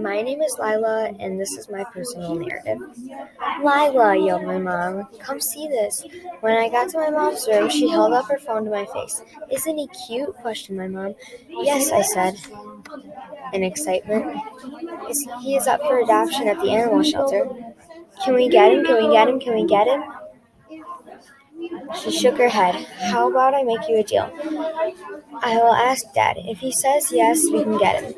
My name is Lila, and this is my personal narrative. Lila, yelled my mom, come see this. When I got to my mom's room, she held up her phone to my face. Isn't he cute? questioned my mom. Yes, I said, in excitement. He is up for adoption at the animal shelter. Can we get him? Can we get him? Can we get him? She shook her head. How about I make you a deal? I will ask Dad. If he says yes, we can get him.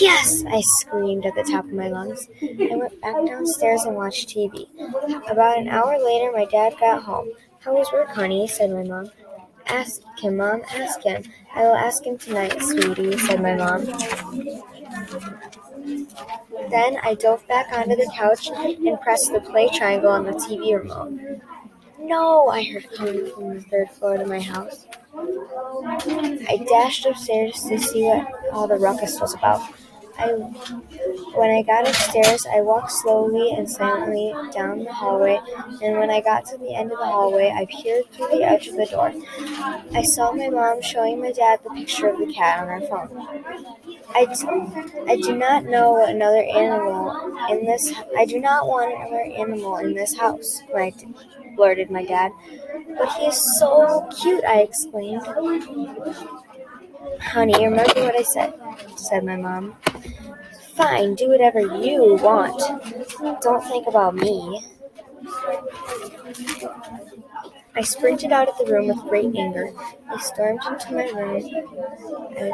Yes! I screamed at the top of my lungs. I went back downstairs and watched TV. About an hour later, my dad got home. How was work, honey? said my mom. Ask him, Mom. Ask him. I will ask him tonight, sweetie, said my mom. Then I dove back onto the couch and pressed the play triangle on the TV remote. No, I heard coming from the third floor to my house. I dashed upstairs to see what all the ruckus was about. I, when I got upstairs, I walked slowly and silently down the hallway, and when I got to the end of the hallway, I peered through the edge of the door. I saw my mom showing my dad the picture of the cat on her phone. I, d- I do not know another animal in this. I do not want another animal in this house. My blurted my dad. But he is so cute, I exclaimed. Honey, remember what I said, said my mom. Fine, do whatever you want. Don't think about me. I sprinted out of the room with great anger. I stormed into my room and,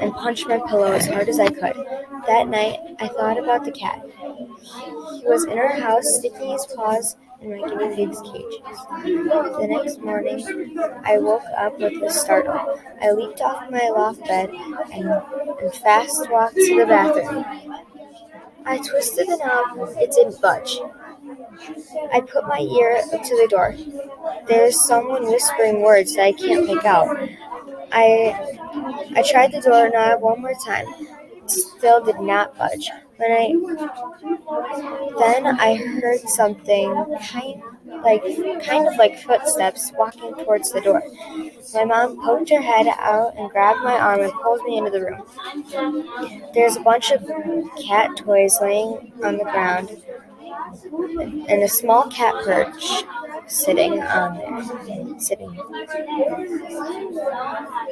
and punched my pillow as hard as I could. That night, I thought about the cat. He was in our house, sticking his paws in my guinea pig's cages. The next morning, I woke up with a startle. I leaped off my loft bed and, and fast walked to the bathroom. I twisted the knob, it didn't budge. I put my ear to the door. There's someone whispering words that I can't make out. I I tried the doorknob one more time. Still did not budge. When I then I heard something kind like kind of like footsteps walking towards the door. My mom poked her head out and grabbed my arm and pulled me into the room. There's a bunch of cat toys laying on the ground and a small cat perch sitting on there, sitting.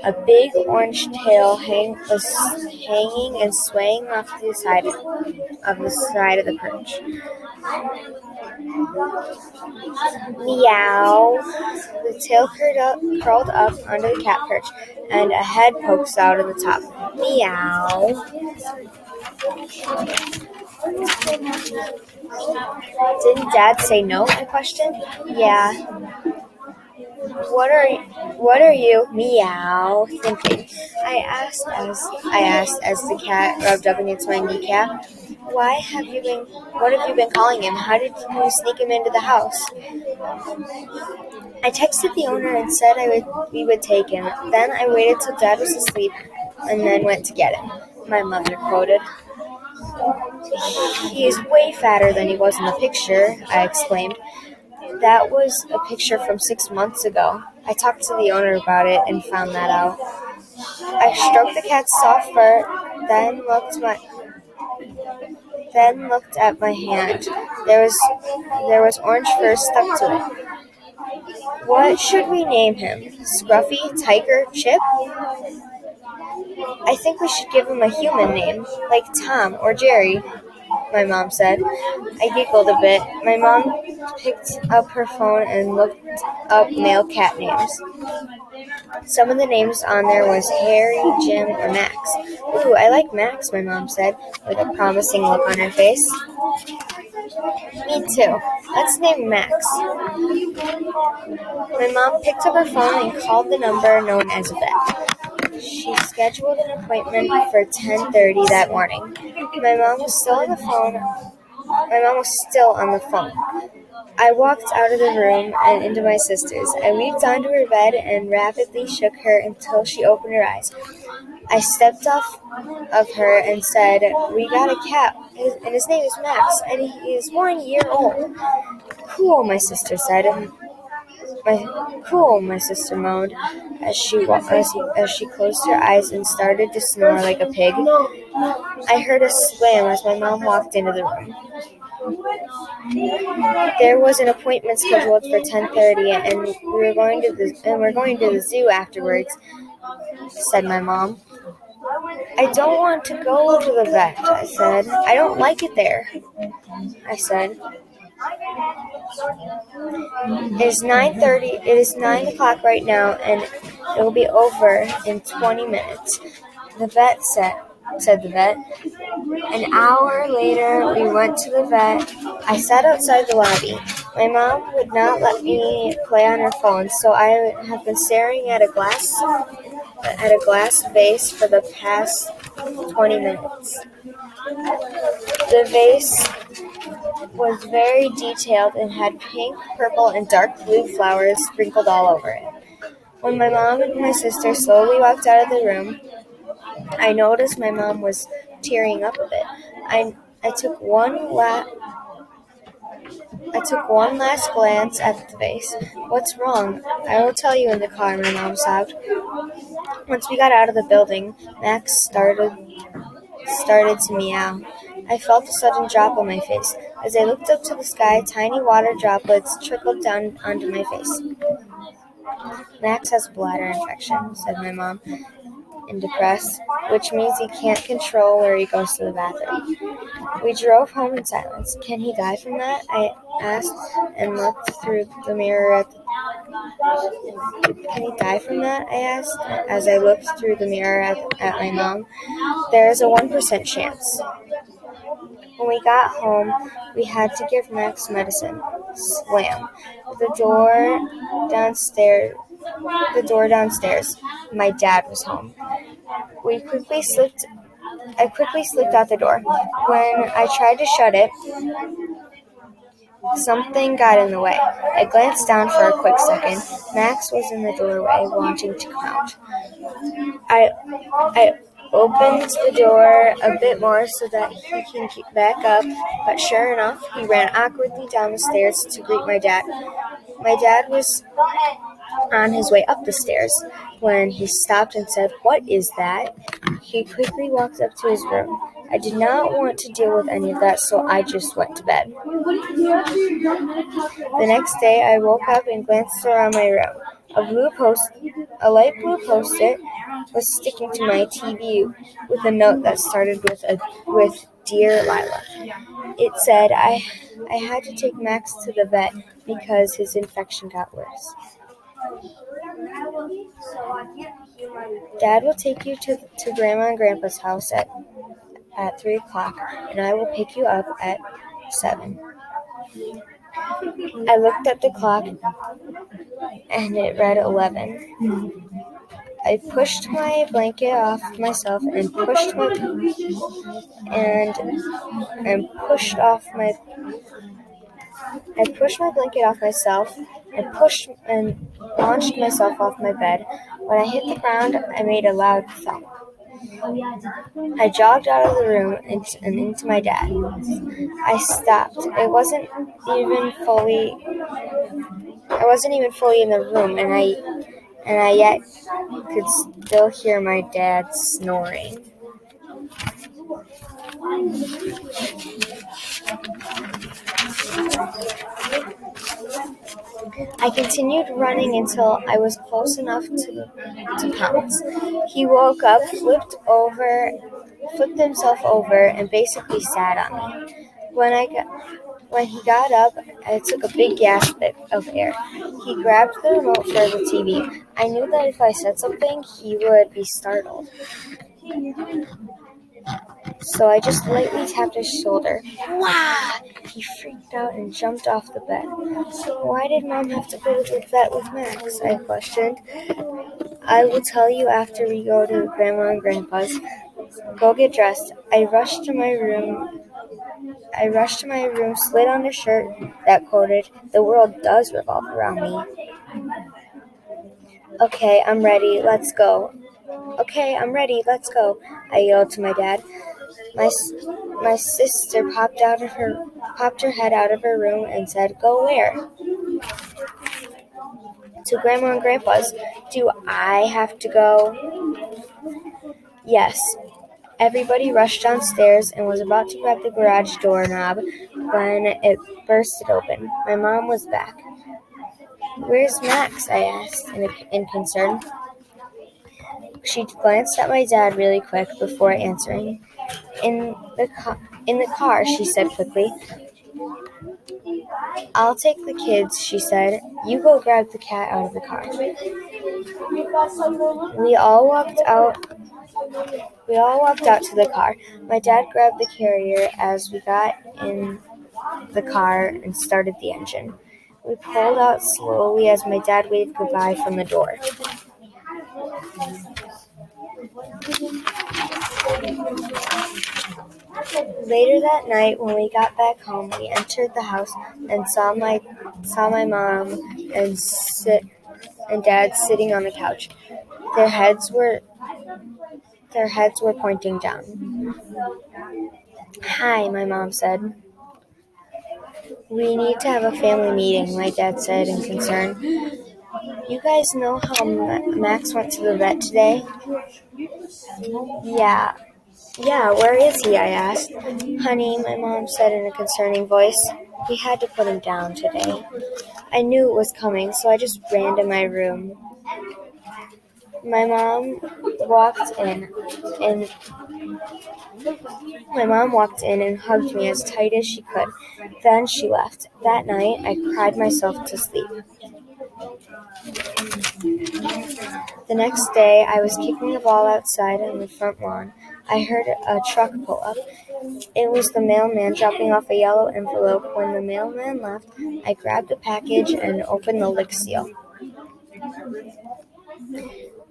A big orange tail hang, was hanging and swaying off the side of the side of the perch. Meow. The tail curled up, curled up under the cat perch, and a head pokes out of the top. Meow. Didn't Dad say no? I questioned. Yeah. What are what are you meow thinking? I asked as I asked as the cat rubbed up against my kneecap. Why have you been what have you been calling him? How did you sneak him into the house? I texted the owner and said I would we would take him. Then I waited till dad was asleep and then went to get him. My mother quoted. He is way fatter than he was in the picture, I exclaimed. That was a picture from six months ago. I talked to the owner about it and found that out. I stroked the cat's soft fur, then looked my then looked at my hand. There was there was orange fur stuck to it. What should we name him? Scruffy, Tiger, Chip? I think we should give him a human name, like Tom or Jerry, my mom said. I giggled a bit. My mom picked up her phone and looked up male cat names. Some of the names on there was Harry, Jim, or Max. Ooh, I like Max, my mom said, with a promising look on her face. Me too. Let's name Max. My mom picked up her phone and called the number known as vet. She scheduled an appointment for 10:30 that morning. My mom was still on the phone. My mom was still on the phone. I walked out of the room and into my sister's. I leaped onto her bed and rapidly shook her until she opened her eyes. I stepped off of her and said, We got a cat, and his name is Max, and he is one year old. Cool, my sister said. Cool, my sister moaned as she, as, as she closed her eyes and started to snore like a pig. I heard a slam as my mom walked into the room. There was an appointment scheduled for 10:30 and we were going to the and we're going to the zoo afterwards, said my mom. I don't want to go to the vet, I said. I don't like it there. I said. It is nine thirty it is nine o'clock right now and it will be over in twenty minutes. The vet said said the vet. An hour later, we went to the vet. I sat outside the lobby. My mom would not let me play on her phone, so I have been staring at a glass at a glass vase for the past 20 minutes. The vase was very detailed and had pink, purple, and dark blue flowers sprinkled all over it. When my mom and my sister slowly walked out of the room, I noticed my mom was tearing up a bit. I I took one la- I took one last glance at the vase. What's wrong? I will tell you in the car, my mom sobbed. Once we got out of the building, Max started started to meow. I felt a sudden drop on my face. As I looked up to the sky, tiny water droplets trickled down onto my face. Max has bladder infection, said my mom and depressed, which means he can't control where he goes to the bathroom. We drove home in silence. Can he die from that? I asked and looked through the mirror at the can he die from that? I asked as I looked through the mirror at, at my mom. There is a 1% chance. When we got home, we had to give Max medicine. Slam. The door downstairs the door downstairs. My dad was home. We quickly slipped I quickly slipped out the door. When I tried to shut it, something got in the way. I glanced down for a quick second. Max was in the doorway, wanting to come out. I I opened the door a bit more so that he can back up, but sure enough, he ran awkwardly down the stairs to greet my dad. My dad was on his way up the stairs when he stopped and said, What is that? He quickly walked up to his room. I did not want to deal with any of that, so I just went to bed. The next day, I woke up and glanced around my room. A blue post, a light blue post-it was sticking to my TV with a note that started with a with Dear Lila. It said I I had to take Max to the vet because his infection got worse. Dad will take you to, to Grandma and Grandpa's house at, at 3 o'clock, and I will pick you up at 7. I looked at the clock, and it read 11. I pushed my blanket off myself and pushed my and and pushed off my I pushed my blanket off myself I pushed and launched myself off my bed. When I hit the ground, I made a loud thump. I jogged out of the room and, and into my dad. I stopped. It wasn't even fully. I wasn't even fully in the room, and I and I yet could still hear my dad snoring. I continued running until I was close enough to, to pounce. He woke up, flipped over, flipped himself over, and basically sat on me. When I got, when he got up, I took a big gasp of air. He grabbed the remote for the TV. I knew that if I said something, he would be startled. So I just lightly tapped his shoulder. Wah! He freaked out and jumped off the bed. Why did Mom have to go to the vet with Max? I questioned. I will tell you after we go to Grandma and Grandpa's. Go get dressed. I rushed to my room. I rushed to my room, slid on a shirt that quoted, The world does revolve around me. Okay, I'm ready. Let's go. Okay, I'm ready. Let's go. I yelled to my dad. My my sister popped out of her popped her head out of her room and said, "Go where?" To Grandma and Grandpa's. Do I have to go? Yes. Everybody rushed downstairs and was about to grab the garage door knob when it bursted open. My mom was back. Where's Max? I asked in, in concern. She glanced at my dad really quick before answering. In the car, in the car, she said quickly. I'll take the kids, she said. You go grab the cat out of the car. We all walked out we all walked out to the car. My dad grabbed the carrier as we got in the car and started the engine. We pulled out slowly as my dad waved goodbye from the door. Later that night, when we got back home, we entered the house and saw my saw my mom and sit and dad sitting on the couch. Their heads were their heads were pointing down. Hi, my mom said. We need to have a family meeting, my dad said in concern. You guys know how Max went to the vet today? Yeah. Yeah, where is he? I asked. Honey, my mom said in a concerning voice. We had to put him down today. I knew it was coming, so I just ran to my room. My mom walked in and my mom walked in and hugged me as tight as she could. Then she left. That night, I cried myself to sleep. The next day, I was kicking the ball outside on the front lawn. I heard a truck pull up. It was the mailman dropping off a yellow envelope. When the mailman left, I grabbed the package and opened the lick seal.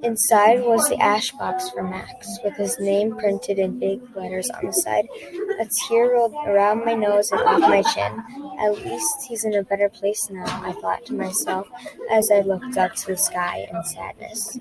Inside was the ash box for Max, with his name printed in big letters on the side. A tear rolled around my nose and off my chin. At least he's in a better place now, I thought to myself as I looked up to the sky in sadness.